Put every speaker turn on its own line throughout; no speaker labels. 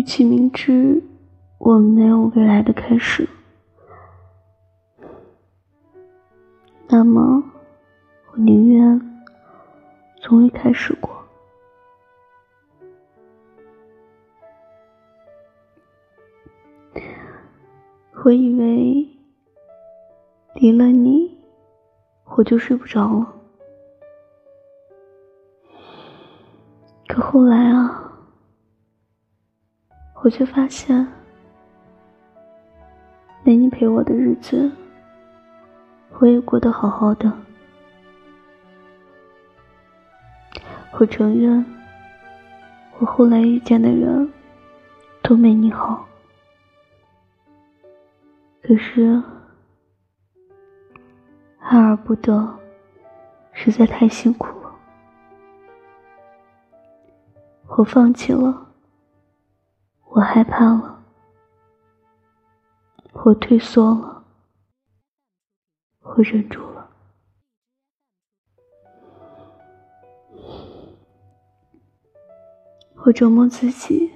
与其明知我们没有未来的开始，那么我宁愿从未开始过。我以为离了你，我就睡不着了。可后来啊，我却发现，没你陪我的日子，我也过得好好的。我承认，我后来遇见的人，都没你好。可是，爱而不得，实在太辛苦了。我放弃了，我害怕了，我退缩了，我忍住了。我折磨自己，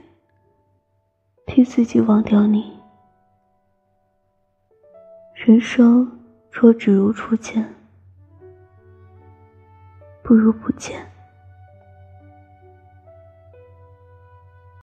替自己忘掉你。人生若只如初见，不如不见。